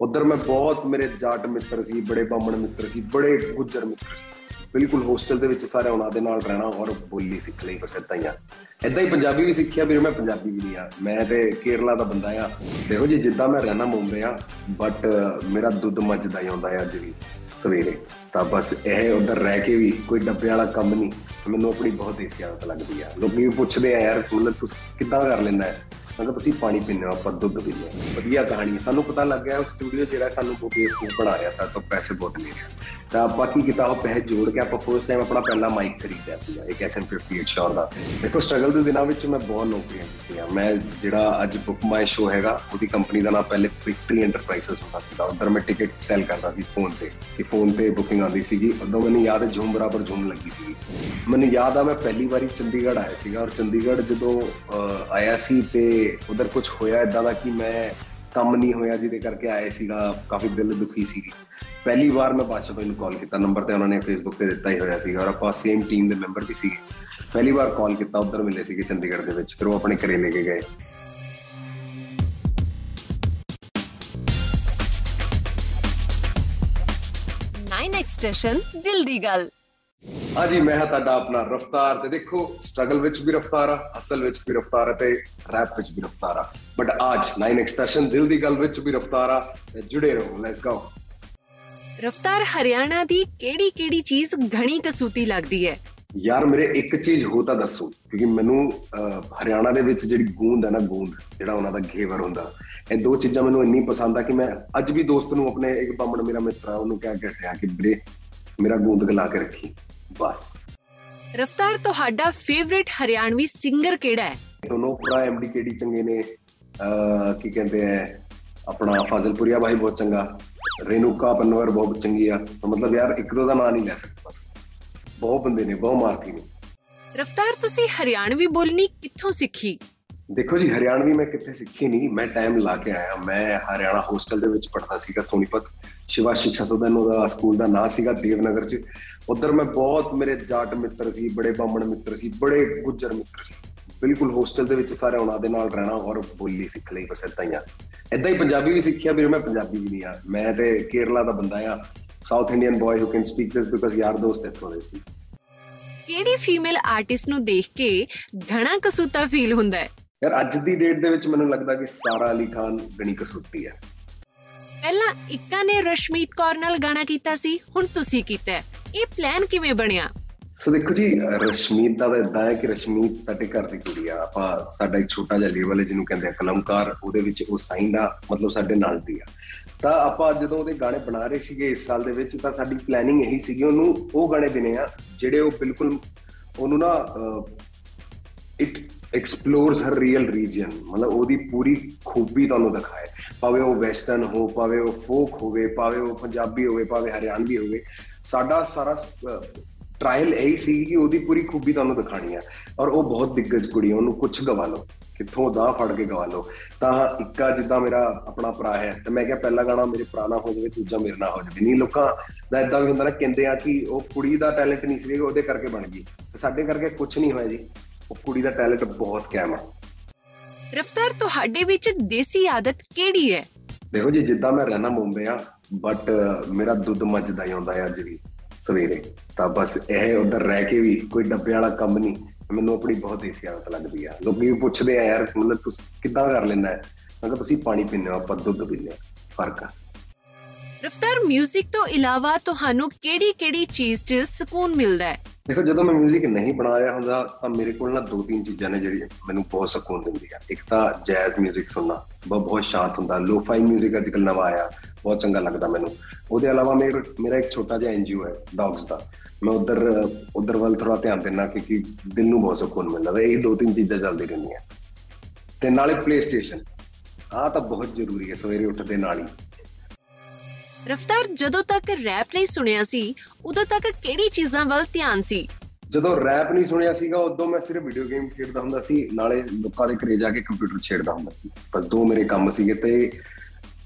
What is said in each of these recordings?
ਉਧਰ ਮੈਂ ਬਹੁਤ ਮੇਰੇ ਜਾਟ ਮਿੱਤਰ ਸੀ, ਬੜੇ ਬਾਮਣ ਮਿੱਤਰ ਸੀ, ਬੜੇ ਗੁੱਜਰ ਮਿੱਤਰ ਸੀ। ਬਿਲਕੁਲ ਹੋਸਟਲ ਦੇ ਵਿੱਚ ਸਾਰੇ ਉਹਨਾਂ ਦੇ ਨਾਲ ਰਹਿਣਾ ਔਰ ਬੋਲੀ ਸਿੱਖ ਲਈ, ਬਸ ਇਦਾਂ ਹੀ ਆ। ਇਦਾਂ ਹੀ ਪੰਜਾਬੀ ਵੀ ਸਿੱਖਿਆ, ਵੀਰ ਮੈਂ ਪੰਜਾਬੀ ਵੀ ਨਹੀਂ ਆ। ਮੈਂ ਤੇ ਕੇਰਲਾ ਦਾ ਬੰਦਾ ਆ। ਦੇਖੋ ਜੀ, ਜਿੱਦਾਂ ਮੈਂ ਰਹਿਣਾ ਮੁੰਬਈ ਆ ਬਟ ਮੇਰਾ ਦੁੱਧ ਮੱਝਦਾ ਹੀ ਆਉਂਦਾ ਹੈ ਅੱਜ ਵੀ, ਸਵੇਰੇ। ਤਾਂ ਬਸ ਇਹ ਉਧਰ ਰਹਿ ਕੇ ਵੀ ਕੋਈ ਡੱਬੇ ਵਾਲਾ ਕੰਮ ਨਹੀਂ। ਮੈਨੂੰ ਆਪਣੀ ਬਹੁਤ ਦੇਸੀ ਆਦਤ ਲੱਗਦੀ ਆ। ਲੋਕੀ ਵੀ ਪੁੱਛਦੇ ਆ, ਯਾਰ ਮਤਲਬ ਤੁਸੀਂ ਕਿੱਦਾਂ ਕਰ ਲੈਂਦਾ ਹੈ? ਮੈਂ ਤੁਸੀਂ ਪਾਣੀ ਪੀਂਦੇ ਹੋ, ਆਪਾਂ ਦੁੱਧ ਪੀਂਦੇ ਹਾਂ। ਵਧੀਆ ਕਹਾਣੀ ਸਾਨੂੰ ਪਤਾ ਲੱਗ ਗਿਆ ਉਹ ਸਟੂਡੀਓ ਜਿਹੜਾ ਸਾਨੂੰ ਬਹੁਤ ਬੇਵਕੂਫ ਬਣਾ ਰਿਹਾ, ਸਾਡੇ ਤੋਂ ਪੈਸੇ ਬਹੁਤ ਲੈ ਰਿਹਾ। ਤਾਂ ਆਪਾਂ ਕੀ ਕੀਤਾ, ਉਹ ਪੈਸੇ ਜੋੜ ਕੇ ਆਪਾਂ ਫਰਸਟ ਟਾਈਮ ਆਪਣਾ ਪਹਿਲਾ ਮਾਈਕ ਖਰੀਦਿਆ ਸੀ ਇੱਕ SM58 ਸ਼ੋਰ ਦਾ। ਦੇਖੋ ਸਟਰਗਲ ਦੇ ਦਿਨਾਂ ਵਿੱਚ ਮੈਂ ਬਹੁਤ ਨੌਕਰੀਆਂ ਕੀਤੀਆਂ। ਮੈਂ ਜਿਹੜਾ ਅੱਜ ਬੁੱਕ ਮਾਈ ਸ਼ੋ ਹੈਗਾ, ਉਹਦੀ ਕੰਪਨੀ ਦਾ ਨਾਮ ਪਹਿਲੇ ਵਿਕਟਰੀ ਐਂਟਰਪ੍ਰਾਈਜ਼ਸ ਹੁੰਦਾ ਸੀ ਤਾਂ ਉਧਰ ਮੈਂ ਟਿਕਟ ਸੈਲ ਕਰਦਾ ਸੀ ਫੋਨ ਤੇ, ਕਿ ਫੋਨ ਤੇ ਬੁਕਿੰਗ ਆਉਂਦੀ ਸੀਗੀ। ਉਦੋਂ ਮੈਨੂੰ ਯਾਦ ਹੈ ਝੂਮ ਬਰਾਬਰ ਝੂਮ ਲੱਗੀ ਸੀ ਮੈਨੂੰ ਯਾਦ ਆ, ਮੈਂ ਪਹਿਲੀ ਵਾਰੀ ਚੰਡੀਗੜ੍ਹ ਆਇਆ ਸੀਗਾ। ਔਰ ਚੰਡੀਗੜ੍ਹ ਜਦੋਂ ਆਇਆ ਸੀ ਤੇ ਉਧਰ ਕੁਝ ਹੋਇਆ ਇਦਾਂ ਦਾ ਕਿ ਮੈਂ ਕੰਮ ਨਹੀਂ ਹੋਇਆ, ਜਿਹਦੇ ਕਰਕੇ ਆਏ ਸੀਗਾ, ਕਾਫੀ ਦਿਲ ਦੁਖੀ ਸੀ ਪਹਿਲੀ ਵਾਰ ਮੈਂ ਬਾਦਸ਼ਾਹ ਭਾਈ ਨੂੰ ਕਾਲ ਕੀਤਾ। ਨੰਬਰ ਤੇ ਉਹਨਾਂ ਨੇ ਫੇਸਬੁੱਕ ਤੇ ਦਿੱਤਾ ਹੀ ਹੋਇਆ ਸੀਗਾ ਔਰ ਆਪਾਂ ਸੇਮ ਟੀਮ ਦੇ ਮੈਂਬਰ ਵੀ ਸੀਗੇ। ਪਹਿਲੀ ਵਾਰ ਕਾਲ ਕੀਤਾ, ਉਧਰ ਮਿਲੇ ਸੀਗੇ ਚੰਡੀਗੜ੍ਹ ਦੇ ਵਿੱਚ, ਫਿਰ ਉਹ ਆਪਣੇ ਘਰੇ ਲੈ ਕੇ ਗਏ। ਸਟੇਸ਼ਨ ਦਿਲ ਦੀ ਗੱਲ। ਹਾਂਜੀ ਮੈਂ ਹਾਂ ਤੁਹਾਡਾ ਆਪਣਾ ਰਫਤਾਰ ਤੇ ਦੇਖੋ ਸਟਰਗਲ ਵਿੱਚ ਵੀ ਰਫਤਾਰ ਆ ਅਸਲ ਵਿੱਚ ਵੀ ਰਫਤਾਰ ਤੇ ਰੈਪ ਵਿੱਚ ਵੀ ਰਫਤਾਰ ਆ। ਬਟ ਅੱਜ 9 ਐਕਸਟੈਸ਼ਨ ਦਿਲ ਦੀ ਗੱਲ ਵਿੱਚ ਵੀ ਰਫਤਾਰ ਆ ਜੁੜੇ ਰਹੋ ਲੈਟਸ ਗੋ ਰਫਤਾਰ ਹਰਿਆਣਾ ਦੀ ਕਿਹੜੀ ਕਿਹੜੀ ਚੀਜ਼ ਘਣੀ ਕਸੂਤੀ ਲੱਗਦੀ ਹੈ? ਯਾਰ ਮੇਰੇ ਇੱਕ ਚੀਜ਼ ਹੋ ਤਾਂ ਦੱਸੋ ਕਿਉਂਕਿ ਮੈਨੂੰ ਹਰਿਆਣਾ ਦੇ ਵਿੱਚ ਜਿਹੜੀ ਗੂੰਦ ਹੈ ਨਾ ਗੂੰਦ ਜਿਹੜਾ ਉਹਨਾਂ ਦਾ ਘੇਵਰ ਹੁੰਦਾ ਇਹ ਦੋ ਚੀਜ਼ਾਂ ਮੈਨੂੰ ਇੰਨੀ ਪਸੰਦ ਆ ਕਿ ਮੈਂ ਅੱਜ ਵੀ ਦੋਸਤ ਨੂੰ ਆਪਣੇ ਇੱਕ ਬਾਮਣ ਮੇਰਾ ਮਿੱਤਰ ਆ ਉਹਨੂੰ ਕਹਿ ਕੇ ਹਟਿਆ ਕਿ ਵੀਰੇ ਮੇਰਾ ਗੂੰਦ ਗਲਾ ਕੇ ਰੱਖੀ। ਬਸ। ਰਫਤਾਰ ਤੁਹਾਡਾ ਫੇਵਰਿਟ ਹਰਿਆਣਵੀ ਸਿੰਗਰ ਕਿਹੜਾ ਹੈ? ਦੋਨੋਂ ਭਰਾ ਐਮਡੀ ਕਿਹੜੀ ਚੰਗੇ ਨੇ ਕੀ ਕਹਿੰਦੇ ਆ ਆਪਣਾ ਫਾਜ਼ਲਪੁਰੀਆ ਭਾਈ ਬਹੁਤ ਚੰਗਾ ਰੇਨੂਕਾ ਪਨਵਰ ਬਹੁਤ ਚੰਗੀ ਆ। ਮਤਲਬ ਯਾਰ ਇੱਕ ਦੋ ਦਾ ਨਾਂ ਨਹੀਂ ਲੈ ਸਕਦਾ ਬਸ। ਬਹੁਤ ਬੰਦੇ ਨੇ ਬਹੁਤ ਮਾਰਤੀ ਨੇ। ਰਫਤਾਰ ਤੁਸੀਂ ਹਰਿਆਣਵੀ ਬੋਲਣੀ ਕਿੱਥੋਂ ਸਿੱਖੀ? ਦੇਖੋ ਜੀ, ਹਰਿਆਣਵੀ ਮੈਂ ਕਿੱਥੇ ਸਿੱਖੀ ਨਹੀਂ ਮੈਂ ਟਾਈਮ ਲਾ ਕੇ ਆਇਆ। ਮੈਂ ਹਰਿਆਣਾ ਹੋਸਟਲ ਦੇ ਵਿੱਚ ਪੜ੍ਹਦਾ ਸੀਗਾ ਸੋਨੀਪਤ। ਸ਼ਿਵਾ ਸਿੱਖਿਆ ਸਦਨ ਦਾ ਸਕੂਲ ਦਾ ਨਾਂ ਸੀਗਾ ਦੇਵਨਗਰ 'ਚ। ਉਧਰ ਮੈਂ ਬਹੁਤ ਮੇਰੇ ਜਾਟ ਮਿੱਤਰ ਸੀ, ਬੜੇ ਬਾਮਣ ਮਿੱਤਰ ਸੀ, ਬੜੇ ਗੁੱਜਰ ਮਿੱਤਰ ਸੀ। ਬਿਲਕੁਲ ਹੋਸਟਲ ਦੇ ਵਿੱਚ ਸਾਰੇ ਉਹਨਾਂ ਦੇ ਨਾਲ ਰਹਿਣਾ ਔਰ ਬੋਲੀ ਸਿੱਖ ਲਈ, ਬਸ ਇਦਾਂ ਹੀ ਆ। ਇਦਾਂ ਹੀ ਪੰਜਾਬੀ ਵੀ ਸਿੱਖਿਆ, ਵੀਰ ਮੈਂ ਪੰਜਾਬੀ ਵੀ ਨਹੀਂ ਆ। ਮੈਂ ਤੇ ਕੇਰਲਾ ਦਾ ਬੰਦਾ ਆ। South Indian boy who can speak this because ਯਾਰ ਦੋਸਤ ਇੱਥੋਂ ਦੇ ਸੀ। ਕਿਹੜੀ ਫੀਮੇਲ ਆਰਟਿਸਟ ਨੂੰ ਦੇਖ ਕੇ ਘਣਾ ਕਸੂਤਾ ਫੀਲ ਹੁੰਦਾ ਹੈ? ਯਾਰ ਅੱਜ ਦੀ ਡੇਟ ਦੇ ਵਿੱਚ ਮੈਨੂੰ ਲੱਗਦਾ ਕਿ ਸਾਰਾ ਅਲੀ ਖਾਨ ਗਣੀ ਕਸੂਤੀ ਹੈ। ਪਹਿਲਾਂ ਇੱਕਾ ਨੇ ਰਸ਼ਮੀਤ ਕੌਰ ਨਾਲ ਗਾਣਾ ਕੀਤਾ ਸੀ ਹੁਣ ਤੁਸੀਂ ਕੀਤਾ ਇਹ ਪਲਾਨ ਕਿਵੇਂ ਬਣਿਆ? ਸੋ ਦੇਖੋ ਜੀ ਰਸ਼ਮੀਤ ਦਾ ਇਦਾਂ ਹੈ ਕਿ ਰਸ਼ਮੀਤ ਸਾਡੇ ਘਰ ਦੀ ਕੁੜੀ ਆ। ਆਪਾਂ ਸਾਡਾ ਇੱਕ ਛੋਟਾ ਜਿਹਾ ਲੇਵਲ ਹੈ ਜਿਹਨੂੰ ਕਹਿੰਦੇ ਆ ਕਲਮਕਾਰ ਉਹਦੇ ਵਿੱਚ ਉਹ ਸਾਈਨ ਆ ਮਤਲਬ ਸਾਡੇ ਨਾਲ ਦੀ ਆ। ਤਾਂ ਆਪਾਂ ਜਦੋਂ ਉਹਦੇ ਗਾਣੇ ਬਣਾ ਰਹੇ ਸੀਗੇ ਇਸ ਸਾਲ ਦੇ ਵਿੱਚ ਤਾਂ ਸਾਡੀ ਪਲੈਨਿੰਗ ਇਹੀ ਸੀਗੀ ਉਹਨੂੰ ਉਹ ਗਾਣੇ ਦੇਣੇ ਆ ਜਿਹੜੇ ਉਹ ਬਿਲਕੁਲ ਉਹਨੂੰ ਨਾ it explores her real region ਮਤਲਬ ਉਹਦੀ ਪੂਰੀ ਖੂਬੀ ਤੁਹਾਨੂੰ ਦਿਖਾਏ ਭਾਵੇਂ ਉਹ ਵੈਸਟਰਨ ਹੋ ਭਾਵੇਂ ਉਹ ਫੋਕ ਹੋਵੇ ਭਾਵੇਂ ਉਹ ਪੰਜਾਬੀ ਹੋਵੇ ਭਾਵੇਂ ਹਰਿਆਣਵੀ ਹੋਵੇ ਸਾਡਾ ਸਾਰਾ ਟ੍ਰਾਇਲ ਇਹੀ ਸੀ ਕਿ ਉਹਦੀ ਪੂਰੀ ਖੂਬੀ ਤੁਹਾਨੂੰ ਦਿਖਾਣੀ ਆ ਔਰ ਉਹ ਬਹੁਤ ਦਿੱਗਜ ਕੁੜੀ ਉਹਨੂੰ ਕੁਝ ਗਵਾ ਲਓ ਕਿੱਥੋਂ ਦਾ ਫੜ ਕੇ ਗਵਾ ਲਓ ਤਾਂ ਇੱਕਾ ਜਿੱਦਾਂ ਮੇਰਾ ਆਪਣਾ ਭਰਾ ਹੈ ਤੇ ਮੈਂ ਕਿਹਾ ਪਹਿਲਾ ਗਾਣਾ ਮੇਰੇ ਭਰਾ ਨਾਲ ਹੋ ਜਾਵੇ ਦੂਜਾ ਮੇਰੇ ਨਾਲ ਹੋ ਜਾਵੇ ਨਹੀਂ ਲੋਕਾਂ ਦਾ ਇਦਾਂ ਵੀ ਹੁੰਦਾ ਨਾ ਕਹਿੰਦੇ ਆ ਕਿ ਉਹ ਕੁੜੀ ਦਾ ਟੈਲੈਂਟ ਨਹੀਂ ਸੀ ਉਹਦੇ ਕਰਕੇ ਬਣ ਗਈ ਤੇ ਸਾਡੇ ਕਰਕੇ ਕੁਝ ਨਹੀਂ ਹੋਇਆ ਜੀ ਉਹ ਕੁੜੀ ਦਾ ਟੈਲੈਂਟ ਬਹੁਤ ਕੈਮ ਆ। ਰਫਤਾਰ ਤੁਹਾਡੇ ਵਿੱਚ ਦੇਸੀ ਆਦਤ ਕਿਹੜੀ ਹੈ? ਦੇਖੋ ਜੀ ਜਿੱਦਾਂ ਮੈਂ ਰਹਿਣਾ ਮੁੰਬਈ ਆ ਬਟ ਮੇਰਾ ਦੁੱਧ ਮੱਝਦਾ ਹੀ ਆਉਂਦਾ ਹੈ ਅੱਜ ਵੀ ਸਵੇਰੇ। ਤਾਂ ਬਸ ਇਹ ਉਧਰ ਰਹਿ ਕੇ ਵੀ ਕੋਈ ਡੱਬੇ ਵਾਲਾ ਕੰਮ ਨਹੀਂ ਮੈਨੂੰ ਆਪਣੀ ਬਹੁਤ ਦੇਸੀ ਆਦਤ ਲੱਗਦੀ ਆ। ਲੋਕੀ ਵੀ ਪੁੱਛਦੇ ਆ ਯਾਰ ਮਤਲਬ ਤੁਸੀਂ ਕਿੱਦਾਂ ਕਰ ਲੈਂਦਾ ਹੈ? ਮੈਂ ਕਿਹਾ ਤੁਸੀਂ ਪਾਣੀ ਪੀਂਦੇ ਹੋ ਆਪਾਂ ਦੁੱਧ ਪੀਂਦੇ ਆ ਫ਼ਰਕ ਆ। ਰਫਤਾਰ 뮤직 ਤੋਂ ਇਲਾਵਾ ਤੁਹਾਨੂੰ ਕਿਹੜੀ-ਕਿਹੜੀ ਚੀਜ਼ 'ਚ ਸਕੂਨ ਮਿਲਦਾ ਹੈ? ਦੇਖੋ ਜਦੋਂ ਮੈਂ 뮤직 ਨਹੀਂ ਬਣਾ ਰਿਹਾ ਹੁੰਦਾ ਤਾਂ ਮੇਰੇ ਕੋਲ ਨਾ ਦੋ ਤਿੰਨ ਚੀਜ਼ਾਂ ਨੇ ਜਿਹੜੀ ਮੈਨੂੰ ਬਹੁਤ ਸਕੂਨ ਦਿੰਦੀਆਂ ਇੱਕ ਤਾਂ ਜੈਜ਼ 뮤직 ਸੁਣਨਾ ਬਹੁਤ ਸ਼ਾਂਤ ਹੁੰਦਾ ਲੋਫਾਈ 뮤직 ਅੱਜਕੱਲ ਨਵਾਂ ਆਇਆ ਬਹੁਤ ਚੰਗਾ ਲੱਗਦਾ ਮੈਨੂੰ ਉਹਦੇ ਇਲਾਵਾ ਮੇਰਾ ਮੇਰਾ ਇੱਕ ਛੋਟਾ ਜਿਹਾ ਐਨਜੀਓ ਹੈ ਡੌਗਸ ਦਾ ਮੈਂ ਉਧਰ ਉਧਰ ਵੱਲ ਥੋੜਾ ਧਿਆਨ ਦੇਣਾ ਕਿਉਂਕਿ ਦਿਲ ਨੂੰ ਬਹੁਤ ਸਕੂਨ ਮਿਲਦਾ ਇਹ ਦੋ ਤਿੰਨ ਚੀਜ਼ਾਂ ਚੱਲਦੀ ਰਹਿੰਦੀਆਂ ਤੇ ਨਾਲੇ ਪਲੇਸਟੇਸ਼ਨ ਆ ਤਾਂ ਬਹੁਤ ਜ਼ਰੂਰੀ ਹੈ ਸਵੇਰੇ ਉੱਠਦੇ ਨਾਲ ਹੀ ਰਫਤਾਰ ਜਦੋਂ ਤੱਕ ਰੈਪ ਨਹੀਂ ਸੁਣਿਆ ਸੀ, ਉਦੋਂ ਤੱਕ ਕਿਹੜੀ ਚੀਜ਼ਾਂ ਵੱਲ ਧਿਆਨ ਸੀ? ਜਦੋਂ ਰੈਪ ਨਹੀਂ ਸੁਣਿਆ ਸੀਗਾ, ਉਦੋਂ ਮੈਂ ਸਿਰਫ ਵੀਡੀਓ ਗੇਮ ਖੇਡਦਾ ਹੁੰਦਾ ਸੀ, ਨਾਲੇ ਲੋਕਾਂ ਦੇ ਘਰੇ ਜਾ ਕੇ ਕੰਪਿਊਟਰ ਛੇੜਦਾ ਹੁੰਦਾ ਸੀ। ਪਰ ਦੋ ਮੇਰੇ ਕੰਮ ਸੀਗੇ ਤੇ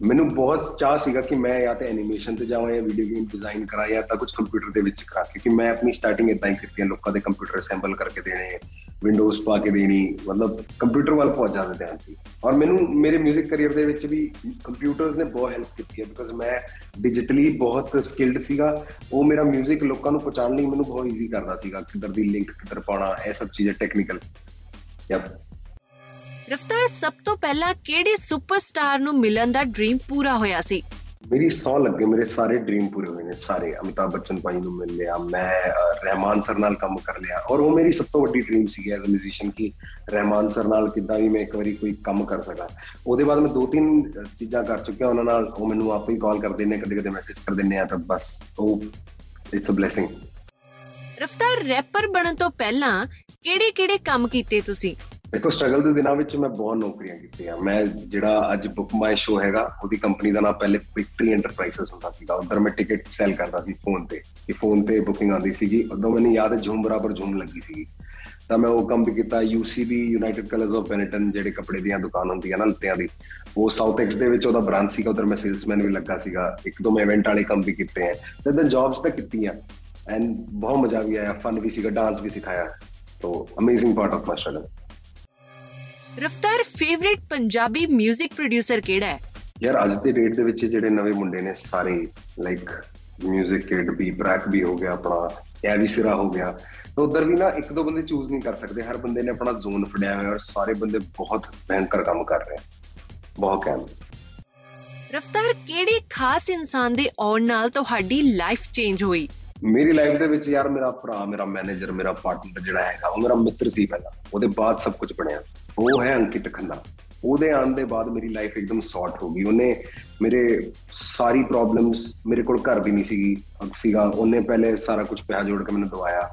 ਮੈਨੂੰ ਬਹੁਤ ਚਾਹ ਸੀਗਾ ਕਿ ਮੈਂ ਜਾਂ ਤੇ ਐਨੀਮੇਸ਼ਨ ਤੇ ਜਾਵਾਂ ਜਾਂ ਵੀਡੀਓ ਗੇਮ ਡਿਜ਼ਾਈਨ ਕਰਾਂ ਜਾਂ ਤਾਂ ਕੁਝ ਕੰਪਿਊਟਰ ਦੇ ਵਿੱਚ ਕਰਾਂ ਕਿਉਂਕਿ ਮੈਂ ਆਪਣੀ ਸਟਾਰਟਿੰਗ ਇਦਾਂ ਹੀ ਕੀਤੀ ਹੈ ਲੋਕਾਂ ਦੇ ਕੰਪਿਊਟਰ ਅਸੈਂਬਲ ਕਰਕੇ ਦੇਣੇ ਵਿੰਡੋਜ਼ ਪਾ ਕੇ ਦੇਣੀ ਮਤਲਬ ਕੰਪਿਊਟਰ ਵੱਲ ਬਹੁਤ ਜ਼ਿਆਦਾ ਧਿਆਨ ਸੀ ਔਰ ਮੈਨੂੰ ਮੇਰੇ 뮤직 ਕੈਰੀਅਰ ਦੇ ਵਿੱਚ ਵੀ ਕੰਪਿਊਟਰਸ ਨੇ ਬਹੁਤ ਹੈਲਪ ਕੀਤੀ ਹੈ ਬਿਕਾਜ਼ ਮੈਂ ਡਿਜੀਟਲੀ ਬਹੁਤ ਸਕਿਲਡ ਸੀਗਾ ਉਹ ਮੇਰਾ 뮤직 ਲੋਕਾਂ ਨੂੰ ਪਹੁੰਚਾਉਣ ਲਈ ਮੈਨੂੰ ਬਹੁਤ ਈਜ਼ੀ ਕਰਦਾ ਸੀਗਾ ਕਿੱਧਰ ਦੀ ਲਿੰਕ ਕਿੱਧਰ ਪਾਉਣਾ ਇਹ ਸਭ ਚੀਜ਼ਾਂ ਟੈਕਨੀਕਲ ਯਪ ਰਫਤਾਰ ਸਭ ਤੋਂ ਪਹਿਲਾਂ ਕਿਹੜੇ ਸੁਪਰਸਟਾਰ ਨੂੰ ਮਿਲਣ ਦਾ ਡ੍ਰੀਮ ਪੂਰਾ ਹੋਇਆ ਸੀ? ਮੇਰੀ ਸੌ ਲੱਗੇ ਮੇਰੇ ਸਾਰੇ ਡ੍ਰੀਮ ਪੂਰੇ ਹੋਏ ਨੇ ਸਾਰੇ। ਅਮਿਤਾਭ ਬੱਚਨ ਭਾਈ ਨੂੰ ਮਿਲ ਲਿਆ ਮੈਂ ਰਹਿਮਾਨ ਸਰ ਨਾਲ ਕੰਮ ਕਰ ਲਿਆ। ਔਰ ਉਹ ਮੇਰੀ ਸਭ ਤੋਂ ਵੱਡੀ ਡ੍ਰੀਮ ਸੀ ਐਜ਼ ਅ ਮਿਊਜ਼ੀਸ਼ੀਅਨ ਕਿ ਰਹਿਮਾਨ ਸਰ ਨਾਲ ਕਿੱਦਾਂ ਵੀ ਮੈਂ ਇੱਕ ਵਾਰੀ ਕੋਈ ਕੰਮ ਕਰ ਸਕਾਂ। ਉਹਦੇ ਬਾਅਦ ਮੈਂ ਦੋ ਤਿੰਨ ਚੀਜ਼ਾਂ ਕਰ ਚੁੱਕਿਆ ਉਹਨਾਂ ਨਾਲ। ਉਹ ਮੈਨੂੰ ਆਪੇ ਹੀ ਕਾਲ ਕਰਦੇ ਨੇ ਕਦੇ ਕਦੇ ਮੈਸੇਜ ਕਰ ਦਿੰਦੇ ਆ ਤਾਂ ਬਸ ਉਹ it's a blessing Raftaar rapper ਬਣਨ ਤੋਂ ਪਹਿਲਾਂ ਕਿਹੜੇ-ਕਿਹੜੇ ਕੰਮ ਕੀਤੇ ਤੁਸੀਂ? ਦੇਖੋ ਸਟਰਗਲ ਦੇ ਦਿਨਾਂ ਵਿੱਚ ਮੈਂ ਬਹੁਤ ਨੌਕਰੀਆਂ ਕੀਤੀਆਂ। ਮੈਂ ਜਿਹੜਾ ਅੱਜ ਬੁੱਕ ਮਾਈ ਸ਼ੋ ਹੈਗਾ, ਉਹਦੀ ਕੰਪਨੀ ਦਾ ਨਾਮ ਪਹਿਲੇ ਵਿਕਟਰੀ ਐਂਟਰਪ੍ਰਾਈਜ਼ਸ ਹੁੰਦਾ ਸੀਗਾ। ਉਧਰ ਮੈਂ ਟਿਕਟ ਸੈਲ ਕਰਦਾ ਸੀ ਫੋਨ ਤੇ। ਕਿ ਫੋਨ ਤੇ ਬੁਕਿੰਗ ਆਉਂਦੀ ਸੀਗੀ। ਉਦੋਂ ਮੈਨੂੰ ਯਾਦ ਹੈ ਝੂਮ ਬਰਾਬਰ ਝੂਮ ਲੱਗੀ ਸੀਗੀ। ਤਾਂ ਮੈਂ ਉਹ ਕੰਮ ਵੀ ਕੀਤਾ UCB united colors of Benetton ਜਿਹੜੇ ਕੱਪੜੇ ਦੀਆਂ ਦੁਕਾਨ ਹੁੰਦੀਆਂ ਨਾ ਲੱਤਿਆਂ ਦੀ। ਉਹ ਸਾਊਥ ਐਕਸ ਦੇ ਵਿੱਚ ਉਹਦਾ ਬ੍ਰਾਂਚ ਸੀਗਾ, ਉਧਰ ਮੈਂ ਸੇਲਸਮੈਨ ਵੀ ਲੱਗਾ ਸੀਗਾ। ਇੱਕ ਦੋ ਮੈਂ ਇਵੈਂਟ ਵਾਲੇ ਕੰਮ ਵੀ ਕੀਤੇ ਹੈ। ਤੇ ਦੈਨ ਜੌਬਸ ਤਾਂ ਕੀਤੀਆਂ। ਐਂਡ ਬਹੁਤ ਮਜ਼ਾ ਵੀ ਆਇਆ ਫਨ ਵੀ ਸੀਗਾ ਡਾਂਸ ਵੀ ਸਿਖਾਇਆ। ਤੋ amazing part of my struggle ਰਫਤਾਰ ਫੇਵਰਿਟ ਪੰਜਾਬੀ 뮤직 ਪ੍ਰੋਡਿਊਸਰ ਕਿਹੜਾ ਹੈ ਯਾਰ ਅੱਜ ਦੇ ਡੇਟ ਦੇ ਵਿੱਚ ਜਿਹੜੇ ਨਵੇਂ ਮੁੰਡੇ ਨੇ ਸਾਰੇ ਲਾਈਕ 뮤직 ਕਿਡ ਵੀ ਬ੍ਰੈਕ ਵੀ ਹੋ ਗਿਆ ਆਪਣਾ ਇਹ ਵੀ ਸਿਰਾ ਹੋ ਗਿਆ ਤਾਂ ਉਧਰ ਵੀ ਨਾ ਇੱਕ ਦੋ ਬੰਦੇ ਚੂਜ਼ ਨਹੀਂ ਕਰ ਸਕਦੇ ਹਰ ਬੰਦੇ ਨੇ ਆਪਣਾ ਜ਼ੋਨ ਫੜਿਆ ਹੋਇਆ ਔਰ ਸਾਰੇ ਬੰਦੇ ਬਹੁਤ ਭੈਂਕਰ ਕੰਮ ਕਰ ਰਹੇ ਬਹੁਤ ਕੈਮ ਰਫਤਾਰ ਕਿਹੜੇ ਖਾਸ ਇਨਸਾਨ ਦੇ ਆਉਣ ਨਾਲ ਤੁਹਾਡੀ ਲਾਈਫ ਚੇਂਜ ਹੋਈ ਮੇਰੀ ਲਾਈਫ ਦੇ ਵਿੱਚ ਯਾਰ ਮੇਰਾ ਭਰਾ, ਮੇਰਾ ਮੈਨੇਜਰ ਮੇਰਾ ਪਾਰਟਨਰ ਜਿਹੜਾ ਹੈਗਾ, ਉਹ ਮੇਰਾ ਮਿੱਤਰ ਸੀ ਪਹਿਲਾਂ। ਉਹਦੇ ਬਾਅਦ ਸਭ ਕੁਝ ਬਣਿਆ। ਉਹ ਹੈ ਅੰਕਿਤ ਖੰਨਾ। ਉਹਦੇ ਆਉਣ ਦੇ ਬਾਅਦ ਮੇਰੀ ਲਾਈਫ ਇੱਕਦਮ ਸੌਰਟ ਹੋ ਗਈ। ਉਹਨੇ ਮੇਰੇ ਸਾਰੀ ਪ੍ਰੋਬਲਮਸ ਮੇਰੇ ਕੋਲ ਘਰ ਵੀ ਨਹੀਂ ਸੀਗੀ ਸੀਗਾ। ਉਹਨੇ ਪਹਿਲੇ ਸਾਰਾ ਕੁਝ ਪੈਸਾ ਜੋੜ ਕੇ ਮੈਨੂੰ ਦਵਾਇਆ।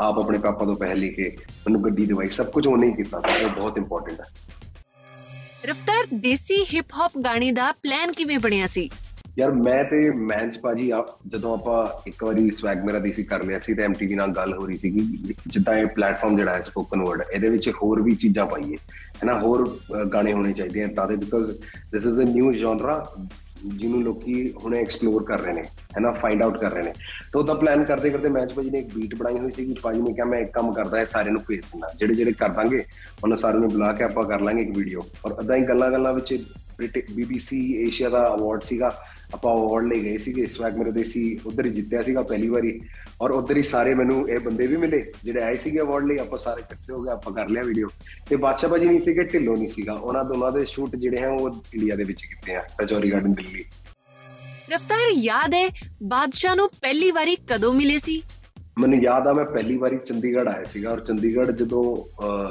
ਆਪ ਆਪਣੇ ਪਾਪਾ ਤੋਂ ਪੈਸੇ ਲੈ ਕੇ ਮੈਨੂੰ ਗੱਡੀ ਦਵਾਈ। ਸਭ ਕੁਝ ਉਹਨੇ ਹੀ ਕੀਤਾ। ਇਹ ਬਹੁਤ ਇੰਪੋਰਟੈਂਟ ਹੈ। ਰਫਤਾਰ ਦੇਸੀ ਹਿਪ ਹੌਪ ਗਾਣੇ ਦਾ ਪਲਾਨ ਕਿਵੇਂ ਬਣਿਆ ਸੀ? ਯਾਰ ਮੈਂ ਤੇ ਮੈਂਚ ਭਾਜੀ ਜਦੋਂ ਆਪਾਂ ਇੱਕ ਵਾਰੀ ਸਵੈਗ ਮੇਰਾ ਦੇਸੀ ਕਰ ਲਿਆ ਸੀ ਤੇ ਐਮਟੀਵੀ ਨਾਲ ਗੱਲ ਹੋ ਰਹੀ ਸੀਗੀ, ਜਿੱਦਾਂ ਇਹ ਪਲੇਟਫਾਰਮ ਜਿਹੜਾ ਹੈ ਸਪੋਕਨ ਵਰਡ ਇਹਦੇ ਵਿੱਚ ਹੋਰ ਵੀ ਚੀਜ਼ਾਂ ਪਾਈਏ, ਹੈਨਾ, ਹੋਰ ਗਾਣੇ ਹੋਣੇ ਚਾਹੀਦੇ ਆ ਤਾਂ ਦੇ because this is a new genre ਜਿਹਨੂੰ ਲੋਕੀ ਹੁਣੇ ਐਕਸਪਲੋਰ ਕਰ ਰਹੇ ਨੇ, ਹੈਨਾ ਫਾਈਂਡ ਆਊਟ ਕਰ ਰਹੇ ਨੇ। ਤਾਂ ਉਹਦਾ ਪਲਾਨ ਕਰਦੇ ਕਰਦੇ ਮੈਚ ਭਾਜੀ ਨੇ ਇੱਕ ਬੀਟ ਬਣਾਈ ਹੋਈ ਸੀ ਕਿ ਭਾਜੀ ਨੇ ਕਿਹਾ ਮੈਂ ਇੱਕ ਕੰਮ ਕਰਦਾ ਹੈ ਸਾਰਿਆਂ ਨੂੰ ਭੇਜ ਦਿੰਦਾ, ਜਿਹੜੇ ਜਿਹੜੇ ਕਰ ਦਾਂਗੇ, ਉਹਨਾਂ ਸਾਰਿਆਂ ਨੂੰ ਬੁਲਾ ਕੇ ਆਪਾਂ ਕਰ ਲਾਂਗੇ ਇੱਕ ਵੀਡੀਓ ਔਰ ਅਦਾਂ ਹੀ ਗੱਲਾਂ ਗੱਲਾਂ ਵਿੱਚ ਬੀਬੀਸੀ ਏਸ਼ੀਆ ਦਾ ਅਵਾਰਡ ਸੀਗਾ। ਆਪਾਂ ਅਵਾਰਡ ਲਈ ਗਏ ਸੀਗੇ। ਸਵੈਗ ਮੇਰੇ ਦੇਸੀ ਉਧਰ ਹੀ ਜਿੱਤਿਆ ਸੀਗਾ ਪਹਿਲੀ ਵਾਰੀ। ਔਰ ਉਧਰ ਹੀ ਸਾਰੇ ਮੈਨੂੰ ਇਹ ਬੰਦੇ ਵੀ ਮਿਲੇ ਜਿਹੜੇ ਆਏ ਸੀਗੇ ਅਵਾਰਡ ਲਈ। ਆਪਾਂ ਸਾਰੇ ਇਕੱਠੇ ਹੋ ਗਏ ਆਪਾਂ ਕਰ ਲਿਆ ਵੀਡੀਓ ਤੇ ਬਾਦਸ਼ਾਹ ਬਾਜੀ ਨਹੀਂ ਸੀਗੇ ਢਿੱਲੋ ਨਹੀਂ ਸੀਗਾ। ਉਹਨਾਂ ਦੋਨਾਂ ਦੇ ਸ਼ੂਟ ਜਿਹੜੇ ਹੈ ਉਹ ਇੰਡੀਆ ਦੇ ਵਿੱਚ ਕੀਤੇ ਆ ਰਜੌਰੀ ਗਾਰਡਨ ਦਿੱਲੀ ਰਫਤਾਰ ਯਾਦ ਹੈ ਬਾਦਸ਼ਾਹ ਨੂੰ ਪਹਿਲੀ ਵਾਰੀ ਕਦੋਂ ਮਿਲੇ ਸੀ? ਮੈਨੂੰ ਯਾਦ ਆ ਮੈਂ ਪਹਿਲੀ ਵਾਰੀ ਚੰਡੀਗੜ੍ਹ ਆਇਆ ਸੀਗਾ। ਔਰ ਚੰਡੀਗੜ੍ਹ ਜਦੋਂ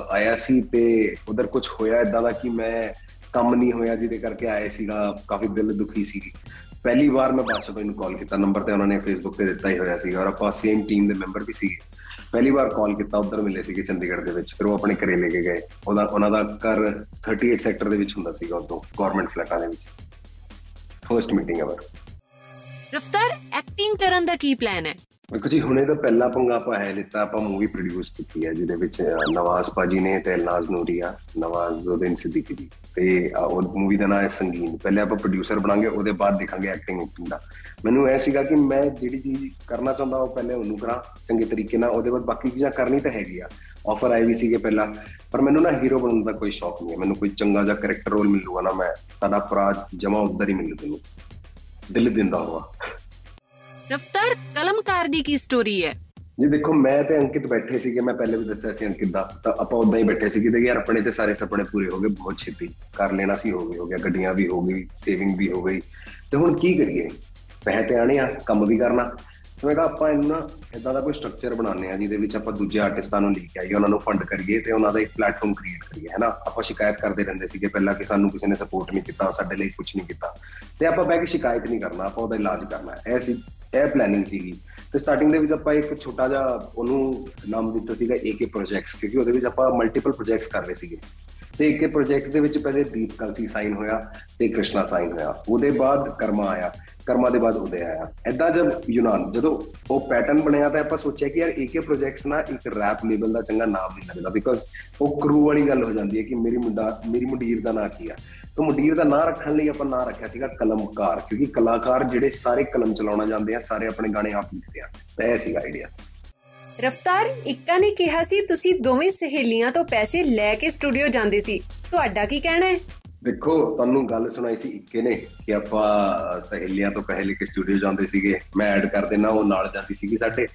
ਆਇਆ ਸੀ ਤੇ ਉਧਰ ਕੁਝ ਹੋਇਆ ਇਦਾਂ ਦਾ ਕਿ ਮੈਂ ਕੰਮ ਨਹੀਂ ਹੋਇਆ ਜਿਹਦੇ ਕਰਕੇ ਆਏ ਸੀਗਾ, ਕਾਫੀ ਦਿਲ ਦੁਖੀ ਸੀ। ਪਹਿਲੀ ਵਾਰ ਮੈਂ ਬਾਦਸ਼ਾਹ ਭਾਈ ਨੂੰ ਕਾਲ ਕੀਤਾ। ਨੰਬਰ ਤੇ ਉਹਨਾਂ ਨੇ ਫੇਸਬੁੱਕ ਤੇ ਦਿੱਤਾ ਹੀ ਹੋਇਆ ਸੀਗਾ ਔਰ ਆਪਾਂ ਸੇਮ ਟੀਮ ਦੇ ਮੈਂਬਰ ਵੀ ਸੀਗੇ। ਪਹਿਲੀ ਵਾਰ ਕਾਲ ਕੀਤਾ, ਉਧਰ ਮਿਲੇ ਸੀਗੇ ਚੰਡੀਗੜ੍ਹ ਦੇ ਵਿੱਚ। ਫਿਰ ਉਹ ਆਪਣੇ ਘਰੇ ਲੈ ਕੇ ਗਏ। ਉਹਦਾ, ਉਹਨਾਂ ਦਾ ਘਰ 38 ਸੈਕਟਰ ਦੇ ਵਿੱਚ ਹੁੰਦਾ ਸੀਗਾ ਉਦੋਂ ਗਵਰਨਮੈਂਟ ਫਲੈਟਾਂ ਦੇ ਵਿੱਚ। First meeting ever Raftaar acting ਕਰਨ ਦਾ ਕੀ ਪਲਾਨ ਹੈ? ਵੇਖੋ ਜੀ, ਹੁਣੇ ਤਾਂ ਪਹਿਲਾ ਪੰਗਾ ਆਪਾਂ ਹੈ ਲਿੱਤਾ, ਆਪਾਂ ਮੂਵੀ ਪ੍ਰੋਡਿਊਸ ਕੀਤੀ ਹੈ, ਜਿਹਦੇ ਵਿੱਚ ਨਵਾਜ਼ ਪਾਜੀ ਨੇ ਤੇ ਨਾਜ਼ ਨੂਰੀਆ ਨਵਾਜ਼ੁਦੀਨ ਸਿੱਦੀਕੀ ਜੀ ਤੇ ਉਹ ਮੂਵੀ ਦਾ ਨਾਮ ਹੈ ਸੰਗੀਨ। ਪਹਿਲੇ ਆਪਾਂ ਪ੍ਰੋਡਿਊਸਰ ਬਣਾਂਗੇ, ਉਹਦੇ ਬਾਅਦ ਦੇਖਾਂਗੇ ਐਕਟਿੰਗ ਐਕਟਿੰਗ ਦਾ। ਮੈਨੂੰ ਐ ਸੀਗਾ ਕਿ ਮੈਂ ਜਿਹੜੀ ਚੀਜ਼ ਕਰਨਾ ਚਾਹੁੰਦਾ, ਉਹ ਪਹਿਲੇ ਉਹਨੂੰ ਕਰਾਂ, ਚੰਗੇ ਤਰੀਕੇ ਨਾਲ। ਉਹਦੇ ਬਾਅਦ ਬਾਕੀ ਚੀਜ਼ਾਂ ਕਰਨੀ ਤਾਂ ਹੈਗੀ ਆ। ਆਫਰ ਆਈ ਵੀ ਸੀਗੇ ਪਹਿਲਾਂ, ਪਰ ਮੈਨੂੰ ਨਾ ਹੀਰੋ ਬਣਨ ਦਾ ਕੋਈ ਸ਼ੌਕ ਨਹੀਂ ਹੈ। ਮੈਨੂੰ ਕੋਈ ਚੰਗਾ ਜਿਹਾ ਕੈਰੈਕਟਰ ਰੋਲ ਮਿਲੂਗਾ ਨਾ, ਮੈਂ ਤੁਹਾਡਾ ਪਰਾ ਜਮਾ ਉਧਰ ਹੀ ਮਿਲੂ ਤੈਨੂੰ ਦਿਲ ਦਿੰਦਾ ਹੋਵਾ ਰਫਤਾਰ ਕਲਮਕਾਰ ਦੀ ਕੀ ਸਟੋਰੀ ਹੈ? ਜੀ ਦੇਖੋ, ਮੈਂ ਤੇ ਅੰਕਿਤ ਬੈਠੇ ਸੀਗੇ, ਮੈਂ ਪਹਿਲੇ ਵੀ ਦੱਸਿਆ ਸੀ ਅੰਕਿਤ ਦਾ, ਤਾਂ ਆਪਾਂ ਉਦਾਂ ਹੀ ਬੈਠੇ ਸੀਗੇ ਤੇ ਯਾਰ ਆਪਣੇ ਤੇ ਸਾਰੇ ਸੁਪਨੇ ਪੂਰੇ ਹੋ ਗਏ, ਬਹੁਤ ਛੇਤੀ ਕਰ ਲੈਣਾ ਸੀ, ਹੋ ਗਏ ਹੋ ਗਿਆ, ਗੱਡੀਆਂ ਵੀ ਹੋ ਗਈ ਸੇਵਿੰਗ ਵੀ ਹੋ ਗਈ। ਤੇ ਹੁਣ ਕੀ ਕਰੀਏ? ਪੈਸੇ ਤੇ ਆਣੇ ਆ, ਕੰਮ ਵੀ ਕਰਨਾ। ਤੇ ਮੈਂ ਕਿਹਾ ਆਪਾਂ ਇਹਨਾਂ ਇਦਾਂ ਦਾ ਕੋਈ ਸਟਰਕਚਰ ਬਣਾਉਂਦੇ ਆ ਜਿਹਦੇ ਵਿੱਚ ਆਪਾਂ ਦੂਜੇ ਆਰਟਿਸਟਾਂ ਨੂੰ ਲੈ ਕੇ ਆਈਏ, ਉਹਨਾਂ ਨੂੰ ਫੰਡ ਕਰੀਏ ਤੇ ਉਹਨਾਂ ਦਾ ਇੱਕ ਪਲੇਟਫਾਰਮ ਕ੍ਰੀਏਟ ਕਰੀਏ, ਹੈਨਾ? ਆਪਾਂ ਸ਼ਿਕਾਇਤ ਕਰਦੇ ਰਹਿੰਦੇ ਸੀਗੇ ਪਹਿਲਾਂ ਕਿ ਸਾਨੂੰ ਕਿਸੇ ਨੇ ਸਪੋਰਟ ਨਹੀਂ ਕੀਤਾ, ਸਾਡੇ ਲਈ ਕੁਝ ਨਹੀਂ ਕੀਤਾ। ਤੇ ਆਪਾਂ ਬੈ ਕੇ ਸ਼ਿਕਾਇਤ ਨਹੀਂ ਕਰਨਾ, ਆਪਾਂ ਉਹਦਾ ਇਲਾਜ ਕਰਨਾ। ਐ ਸੀ, ਇਹ ਪਲੈਨਿੰਗ ਸੀਗੀ। ਤੇ ਸਟਾਰਟਿੰਗ ਦੇ ਵਿੱਚ ਆਪਾਂ ਇੱਕ ਛੋਟਾ ਜਿਹਾ ਉਹਨੂੰ ਨਾਮ ਦਿੱਤਾ ਸੀਗਾ ਏਕੇ ਪ੍ਰੋਜੈਕਟਸ ਕਿਉਂਕਿ ਉਹਦੇ ਵਿੱਚ ਆਪਾਂ ਮਲਟੀਪਲ ਪ੍ਰੋਜੈਕਟਸ ਕਰ ਰਹੇ ਸੀਗੇ। ਤੇ ਏਕੇ ਪ੍ਰੋਜੈਕਟਸ ਦੇ ਵਿੱਚ ਪਹਿਲੇ ਦੀਪ ਕਲਸੀ ਸਾਈਨ ਹੋਇਆ ਤੇ ਕ੍ਰਿਸ਼ਨਾ ਸਾਈਨ ਹੋਇਆ। ਉਹਦੇ ਬਾਅਦ ਕਰਮਾ ਆਇਆ। ਕਰਮਾ ਦੇ ਬਾਅਦ ਉਦੇ ਆਇਆ। ਐਦਾਂ ਜਦ ਯੂਨਾਨ, ਜਦੋਂ ਉਹ ਪੈਟਰਨ ਬਣਿਆ ਤਾਂ ਆਪਾਂ ਸੋਚਿਆ ਕਿ ਯਾਰ ਏਕੇ ਪ੍ਰੋਜੈਕਟਸ ਨਾ ਇੱਕ ਰੈਪ ਲੇਬਲ ਦਾ ਚੰਗਾ ਨਾਮ ਨਹੀਂ ਲੱਗਦਾ ਬਿਕਾਜ਼ ਉਹ ਕਰੂ ਵਾਲੀ ਗੱਲ ਹੋ ਜਾਂਦੀ ਹੈ ਕਿ ਮੇਰੀ ਮੁੰਡਾ, ਮੇਰੀ ਮੁੰਡੀਰ ਦਾ ਨਾਂ ਕੀ ਆ। ਤਾਂ ਮੁੰਡੀਰ ਦਾ ਨਾਂ ਰੱਖਣ ਲਈ ਆਪਾਂ ਨਾਂ ਰੱਖਿਆ ਸੀਗਾ ਕਲਮਕਾਰ, ਕਿਉਂਕਿ ਕਲਾਕਾਰ ਜਿਹੜੇ ਸਾਰੇ ਕਲਮ ਚਲਾਉਣਾ ਜਾਂਦੇ ਆ, ਸਾਰੇ ਆਪਣੇ ਗਾਣੇ ਆਪ ਲਿਖਦੇ ਆ। ਤਾਂ ਇਹ ਸੀਗਾ ਆਈਡੀਆ ਰਫਤਾਰ ਇੱਕਾ ਨੇ ਕਿਹਾ ਸੀ, ਤੁਸੀਂ ਦੋਵੇਂ ਸਹੇਲੀਆਂ ਤੋਂ ਪੈਸੇ ਲੈ ਕੇ ਸਟੂਡੀਓ ਜਾਂਦੇ ਸੀ। ਤੁਹਾਡਾ ਕੀ ਕਹਿਣਾ ਹੈ? ਦੇਖੋ, ਤੁਹਾਨੂੰ ਗੱਲ ਸੁਣਾਈ ਸੀ ਇੱਕੇ ਨੇ ਕਿ ਆਪਾਂ ਸਹੇਲੀਆਂ ਤੋਂ ਪਹਿਲੇ ਕਿ ਸਟੂਡੀਓ ਜਾਂਦੇ ਸੀਗੇ। ਮੈਂ ਐਡ ਕਰ ਦੇਣਾ ਉਹ ਨਾਲ ਜਾਂਦੀ ਸੀਗੀ ਸਾਡੇ।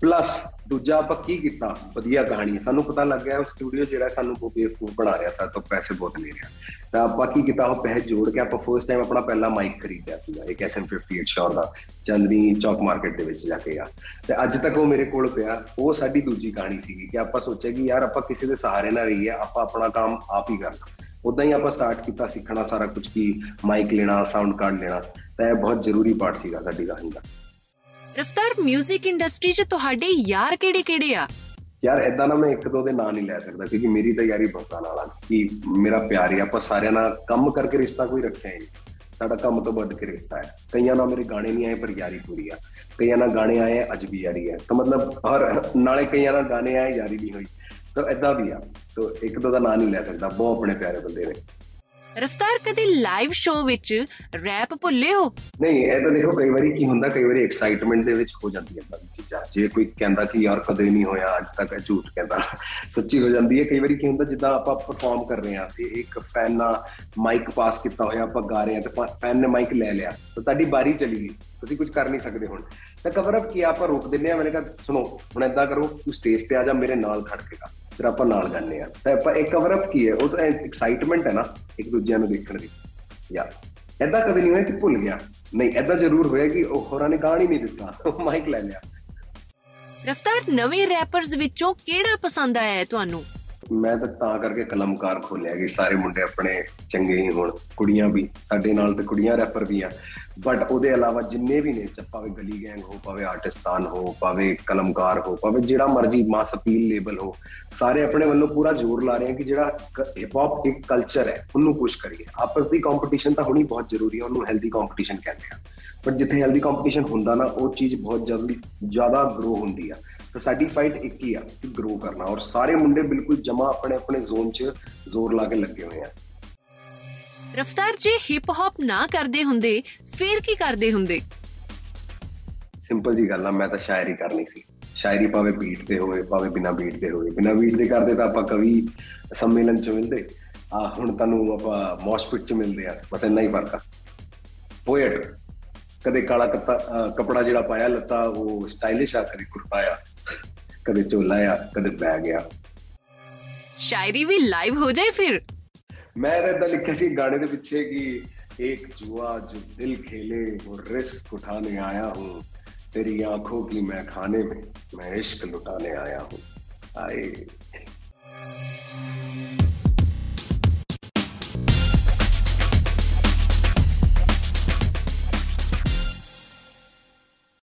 ਪਲੱਸ ਦੂਜਾ ਆਪਾਂ ਕੀ ਕੀਤਾ? ਵਧੀਆ ਕਹਾਣੀ ਸਾਨੂੰ ਪਤਾ ਲੱਗ ਗਿਆ ਉਹ ਸਟੂਡੀਓ ਜਿਹੜਾ ਸਾਨੂੰ ਕੋ ਬੇਵਕੂਫ ਬਣਾ ਰਿਹਾ, ਸਾਡੇ ਤੋਂ ਪੈਸੇ ਬਹੁਤ ਲੈ ਰਿਹਾ। ਤਾਂ ਆਪਾਂ ਕੀ ਕੀਤਾ? ਉਹ ਪੈਸੇ ਜੋੜ ਕੇ ਆਪਾਂ ਫਰਸਟ ਟਾਈਮ ਆਪਣਾ ਪਹਿਲਾ ਮਾਈਕ ਖਰੀਦਿਆ ਸੀਗਾ, ਇੱਕ SM58 ਸ਼ੋਰ ਦਾ, ਚੰਦਨੀ ਚੌਕ ਮਾਰਕੀਟ ਦੇ ਵਿੱਚ ਜਾ ਕੇ ਆ। ਤੇ ਅੱਜ ਤੱਕ ਉਹ ਮੇਰੇ ਕੋਲ ਪਿਆ। ਉਹ ਸਾਡੀ ਦੂਜੀ ਕਹਾਣੀ ਸੀਗੀ ਕਿ ਆਪਾਂ ਸੋਚਿਆ ਕਿ ਯਾਰ ਆਪਾਂ ਕਿਸੇ ਦੇ ਸਹਾਰੇ ਨਾ ਰਹੀਏ, ਆਪਾਂ ਆਪਣਾ ਕੰਮ ਆਪ ਹੀ ਕਰਨਾ। ਉਦਾਂ ਹੀ ਆਪਾਂ ਸਟਾਰਟ ਕੀਤਾ ਸਿੱਖਣਾ ਸਾਰਾ ਕੁਝ ਕੀ ਮਾਈਕ ਲੈਣਾ ਸਾਊਂਡ ਕਾਰਡ ਲੈਣਾ। ਤਾਂ ਇਹ ਬਹੁਤ ਜ਼ਰੂਰੀ ਪਾਰਟ ਸੀਗਾ ਸਾਡੀ ਕਹਾਣੀ ਦਾ। ਰਫਤਾਰ 뮤직 ਇੰਡਸਟਰੀ 'ਚ ਤੁਹਾਡੇ ਯਾਰ ਕਿਹੜੇ-ਕਿਹੜੇ ਆ? ਯਾਰ ਐਦਾਂ ਨਾ ਮੈਂ ਇੱਕ ਦੋ ਦੇ ਨਾਂ ਨਹੀਂ ਲੈ ਸਕਦਾ, ਕਿਉਂਕਿ ਮੇਰੀ ਤਾਂ ਯਾਰੀ ਬਹੁਤਾਂ ਨਾਲ ਆ, ਕਿ ਮੇਰਾ ਪਿਆਰ ਹੀ ਆਪਾਂ ਸਾਰਿਆਂ ਨਾਲ ਕੰਮ ਕਰਕੇ ਰਿਸ਼ਤਾ ਕੋਈ ਰੱਖਿਆ ਨਹੀਂ। ਸਾਡਾ ਕੰਮ ਤੋਂ ਵੱਧ ਕੇ ਰਿਸ਼ਤਾ ਹੈ। ਕਈਆਂ ਨਾਲ ਮੇਰੇ ਗਾਣੇ ਨਹੀਂ ਆਏ, ਪਰ ਯਾਰੀ ਪੂਰੀ ਆ। ਕਈਆਂ ਨਾਲ ਗਾਣੇ ਆਏ, ਅੱਜ ਵੀ ਯਾਰੀ ਹੈ। ਤਾਂ ਮਤਲਬ ਹਰ, ਨਾਲੇ ਕਈਆਂ ਨਾਲ ਗਾਣੇ ਆਏ, ਯਾਰੀ ਨਹੀਂ ਹੋਈ। ਤਾਂ ਐਦਾਂ ਵੀ ਆ। ਤਾਂ ਇੱਕ ਦੋ ਦਾ ਨਾਂ ਨਹੀਂ ਲੈ ਸਕਦਾ, ਬਹੁਤ ਆਪਣੇ ਪਿਆਰੇ ਬੰਦੇ ਨੇ। ਰਫਤਾਰ ਕਦੇ ਲਾਈਵ ਸ਼ੋਅ ਵਿੱਚ ਰੈਪ ਭੁੱਲੇ ਹੋ? ਨਹੀਂ, ਇਹ ਤਾਂ ਦੇਖੋ, ਕਈ ਵਾਰੀ ਕੀ ਹੁੰਦਾ, ਕਈ ਵਾਰੀ ਐਕਸਾਈਟਮੈਂਟ ਦੇ ਵਿੱਚ ਹੋ ਜਾਂਦੀ ਹੈ ਤਾਂ ਚੀਜ਼ਾਂ ਜੇ ਕੋਈ ਕਹਿੰਦਾ ਕਿ ਯਾਰ ਕਦੇ ਨਹੀਂ ਹੋਇਆ, ਅੱਜ ਤੱਕ ਇਹ ਝੂਠ ਕਹਿੰਦਾ, ਸੱਚੀ ਹੋ ਜਾਂਦੀ ਹੈ। ਕਈ ਵਾਰੀ ਕੀ ਹੁੰਦਾ, ਜਿੱਦਾਂ ਆਪਾਂ ਪਰਫਾਰਮ ਕਰ ਰਹੇ ਹਾਂ ਤੇ ਇੱਕ ਫੈਨ ਨਾਲ ਮਾਈਕ ਪਾਸ ਕੀਤਾ ਹੋਇਆ, ਆਪਾਂ ਗਾ ਰਹੇ ਹਾਂ ਤੇ ਫੈਨ ਨੇ ਮਾਈਕ ਲੈ ਲਿਆ, ਤਾਂ ਤੁਹਾਡੀ ਬਾਰੀ ਚਲੀ ਗਈ, ਤੁਸੀਂ ਕੁਝ ਕਰ ਨਹੀਂ ਸਕਦੇ ਹੁਣ। ਤਾਂ ਕਵਰ ਅਪ ਕੀ ਆਪਾਂ ਰੋਕ ਦਿੰਨੇ ਆ ਮੈਨੇ ਕਿਹਾ, ਸੁਣੋ, ਹੁਣ ਏਦਾਂ ਕਰੋ, ਤੂੰ ਸਟੇਜ ਤੇ ਆ ਜਾ, ਮੇਰੇ ਨਾਲ ਖੜ ਕੇ ਗਾ। ਫਿਰ ਆਪਾਂ ਨਾਲ ਗਾਣੇ ਆ ਤਾਂ ਆਪਾਂ ਇੱਕ ਕਵਰ ਅਪ ਕੀ ਹੈ? ਉਹ ਤਾਂ ਐਕਸਾਈਟਮੈਂਟ ਹੈ ਨਾ ਇੱਕ ਦੂਜਿਆਂ ਨੂੰ ਦੇਖਣ ਦੀ। ਯਾ ਐਦਾਂ ਕਦੇ ਨਹੀਂ ਹੋਇਆ ਕਿ ਭੁੱਲ ਗਿਆ? ਨਹੀਂ ਐਦਾਂ ਜ਼ਰੂਰ ਹੋਇਆ ਕਿ ਉਹ ਹੋਰਾਂ ਨੇ ਗਾਣ ਹੀ ਨਹੀਂ ਦਿੱਤਾ। ਮਾਈਕ ਲੈ ਲਿਆ। ਰਫਤਾਰ ਨਵੇਂ ਰੈਪਰਸ ਵਿੱਚੋਂ ਕਿਹੜਾ ਪਸੰਦ ਆਇਆ ਹੈ ਤੁਹਾਨੂੰ? ਮੈਂ ਤਾਂ ਤਾਂ ਕਰਕੇ ਕਲਮਕਾਰ ਖੋਲਿਆ ਕਿ ਸਾਰੇ ਮੁੰਡੇ ਆਪਣੇ ਚੰਗੇ ਹੀ ਹੋਣ। ਕੁੜੀਆਂ ਵੀ ਸਾਡੇ ਨਾਲ ਤੇ ਕੁੜੀਆਂ ਰੈਪਰ ਵੀ ਆ। ਬਟ ਉਹਦੇ ਇਲਾਵਾ ਜਿੰਨੇ ਵੀ ਨੇ, ਚਾਹੇ ਗਲੀ ਗੈਂਗ ਹੋ ਪਾਵੇ ਆਰਟਿਸਤਾਨ ਹੋ ਪਾਵੇ ਕਲਮਕਾਰ ਹੋ ਪਾਵੇ ਜਿਹੜਾ ਮਰਜ਼ੀ ਮਾਸ ਅਪੀਲ ਲੇਬਲ ਹੋ, ਸਾਰੇ ਆਪਣੇ ਵੱਲੋਂ ਪੂਰਾ ਜ਼ੋਰ ਲਾ ਰਹੇ ਆ ਕਿ ਜਿਹੜਾ ਹਿਪ ਹੌਪ ਇੱਕ ਕਲਚਰ ਹੈ, ਉਹਨੂੰ ਪੁਸ਼ ਕਰੀਏ। ਆਪਸ ਦੀ ਕੰਪੀਟੀਸ਼ਨ ਤਾਂ ਹੋਣੀ ਬਹੁਤ ਜ਼ਰੂਰੀ ਹੈ, ਉਹਨੂੰ ਹੈਲਦੀ ਕੰਪੀਟੀਸ਼ਨ ਕਹਿੰਦੇ ਆ। ਪਰ ਜਿੱਥੇ ਹੈਲਦੀ ਕੰਪੀਟੀਸ਼ਨ ਹੁੰਦਾ ਨਾ, ਉਹ ਚੀਜ਼ ਬਹੁਤ ਜਲਦੀ ਜ਼ਿਆਦਾ ਗਰੋ ਹੁੰਦੀ ਆ। ਤਾਂ ਸਾਡੀ ਫਾਈਟ ਇੱਕ ਹੀ ਆ, ਕਿ ਗਰੋ ਕਰਨਾ। ਔਰ ਸਾਰੇ ਮੁੰਡੇ ਬਿਲਕੁਲ ਜਮਾ ਆਪਣੇ ਆਪਣੇ ਜ਼ੋਨ 'ਚ ਜ਼ੋਰ ਲਾ ਕੇ ਲੱਗੇ ਹੋਏ ਆ। ਰਫਤਾਰ ਜੇ ਹਿਪ ਹੌਪ ਨਾ ਕਰਦੇ ਹੁੰਦੇ ਫੇਰ ਕੀ ਕਰਦੇ ਹੁੰਦੇ? ਸਿੰਪਲ ਜੀ ਗੱਲ ਆ ਮੈਂ ਤਾਂ ਸ਼ਾਇਰੀ ਕਰਨੀ ਸੀ। ਸ਼ਾਇਰੀ ਭਾਵੇਂ ਬੀਟ ਤੇ ਹੋਵੇ ਭਾਵੇਂ ਬਿਨਾ ਬੀਟ ਤੇ ਹੋਵੇ। ਬਿਨਾ ਬੀਟ ਦੇ ਕਰਦੇ ਤਾਂ ਆਪਾਂ ਕਵੀ ਸੰਮੇਲਨ 'ਚ ਮਿਲਦੇ। ਆ ਹੁਣ ਤੁਹਾਨੂੰ ਆਪਾਂ ਮੌਸਪਿਟ 'ਚ ਮਿਲਦੇ ਆ। ਬਸ ਇੰਨਾ ਹੀ ਫ਼ਰਕ ਆ। ਪੋਇਟ ਕਦੇ ਕਾਲਾ ਕਪੜਾ ਜਿਹੜਾ ਪਾਇਆ ਲੱਤਾ ਉਹ ਸਟਾਈਲਿਸ਼ ਆ ਕਦੇ ਕੁਰਤਾ ਆ ਕਦੇ ਚੋਲਾ ਆ ਕਦੇ ਬੈਗ ਆ। ਸ਼ਾਇਰੀ ਵੀ ਲਾਈਵ ਹੋ ਜਾਏ ਫਿਰ? ਮੈਂ ਤਾਂ ਇਦਾਂ ਲਿਖਿਆ ਸੀ ਗਾਣੇ ਦੇ ਪਿੱਛੇ ਕਿ एक जुआ जो दिल खेले वो रिस्क उठाने आया हूँ तेरी आंखों की मैं खाने में मैं इश्क लुटाने आया हूँ आए